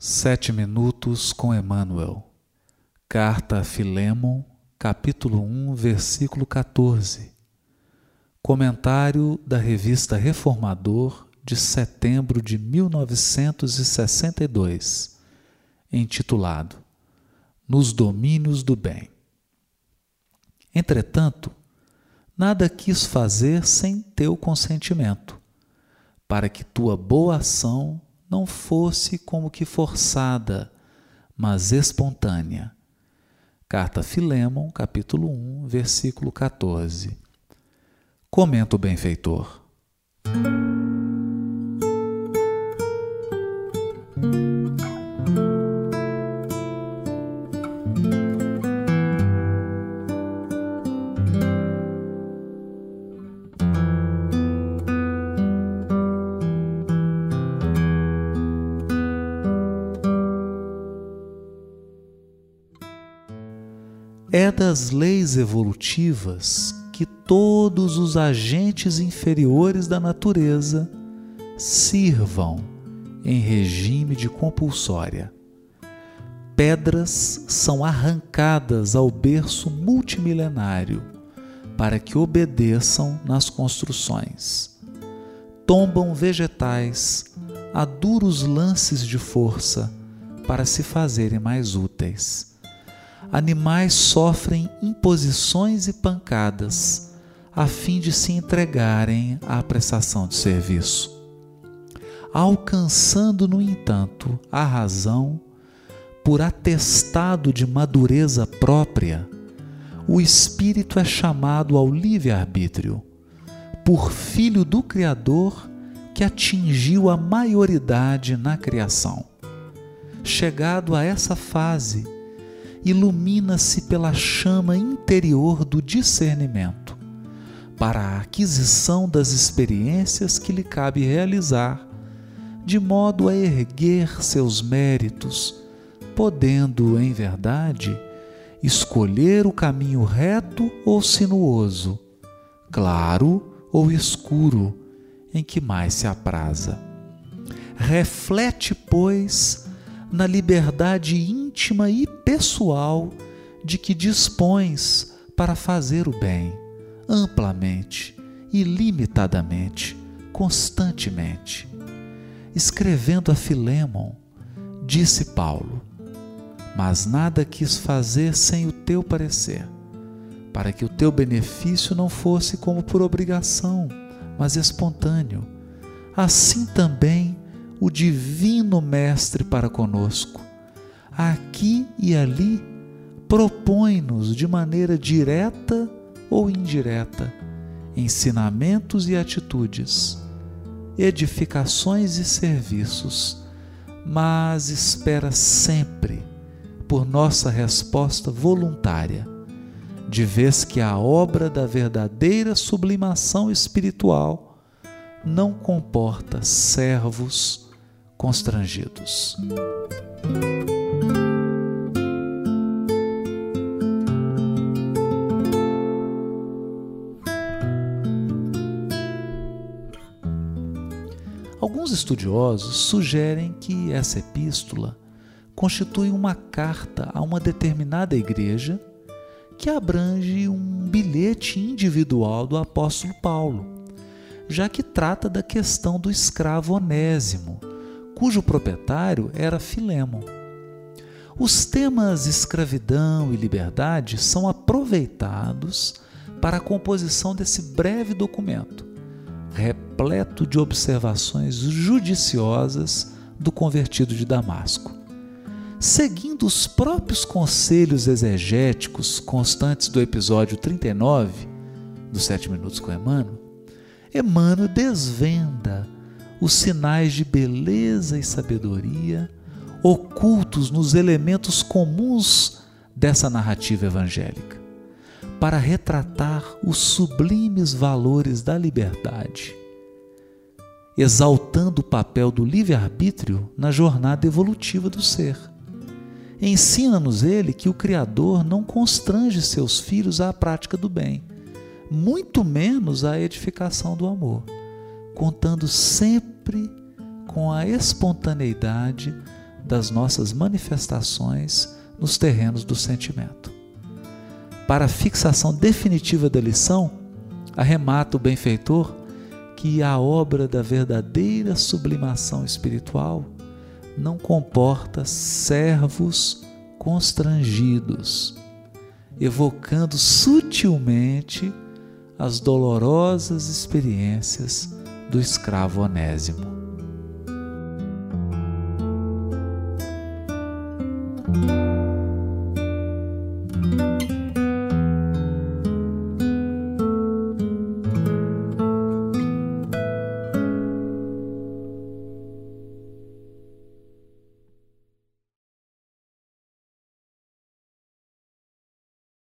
Sete minutos com Emmanuel. Carta a Filemon, capítulo 1, versículo 14. Comentário da Revista Reformador de setembro de 1962, intitulado Nos Domínios do Bem. Entretanto, nada quis fazer sem teu consentimento, para que tua boa ação não fosse como que forçada, mas espontânea. Carta a Filemon, capítulo 1, versículo 14. Comenta o benfeitor. É das leis evolutivas que todos os agentes inferiores da natureza sirvam em regime de compulsória. Pedras são arrancadas ao berço multimilenário para que obedeçam nas construções. Tombam vegetais a duros lances de força para se fazerem mais úteis animais sofrem imposições e pancadas a fim de se entregarem à prestação de serviço. Alcançando, no entanto, a razão, por atestado de madureza própria, o espírito é chamado ao livre-arbítrio, por filho do Criador que atingiu a maioridade na criação. Chegado a essa fase, ilumina-se pela chama interior do discernimento, para a aquisição das experiências que lhe cabe realizar, de modo a erguer seus méritos, podendo, em verdade, escolher o caminho reto ou sinuoso, claro ou escuro, em que mais se apraza. Reflete, pois, na liberdade íntima e pessoal de que dispões para fazer o bem, amplamente, ilimitadamente, constantemente. Escrevendo a Filemon, disse Paulo: Mas nada quis fazer sem o teu parecer, para que o teu benefício não fosse como por obrigação, mas espontâneo. Assim também o Divino Mestre para conosco. Aqui e ali, propõe-nos de maneira direta ou indireta ensinamentos e atitudes, edificações e serviços, mas espera sempre por nossa resposta voluntária, de vez que a obra da verdadeira sublimação espiritual não comporta servos constrangidos. Alguns estudiosos sugerem que essa epístola constitui uma carta a uma determinada igreja que abrange um bilhete individual do apóstolo Paulo, já que trata da questão do escravo Onésimo, cujo proprietário era Filemon. Os temas escravidão e liberdade são aproveitados para a composição desse breve documento, repleto de observações judiciosas do convertido de Damasco. Seguindo os próprios conselhos exegéticos constantes do episódio 39 dos Sete Minutos com Emmanuel, Emmanuel desvenda os sinais de beleza e sabedoria ocultos nos elementos comuns dessa narrativa evangélica, para retratar os sublimes valores da liberdade, exaltando o papel do livre-arbítrio na jornada evolutiva do ser. Ensina-nos ele que o Criador não constrange seus filhos à prática do bem, muito menos à edificação do amor contando sempre com a espontaneidade das nossas manifestações nos terrenos do sentimento. Para a fixação definitiva da lição, arremata o benfeitor que a obra da verdadeira sublimação espiritual não comporta servos constrangidos, evocando sutilmente as dolorosas experiências do escravo Onésimo. Música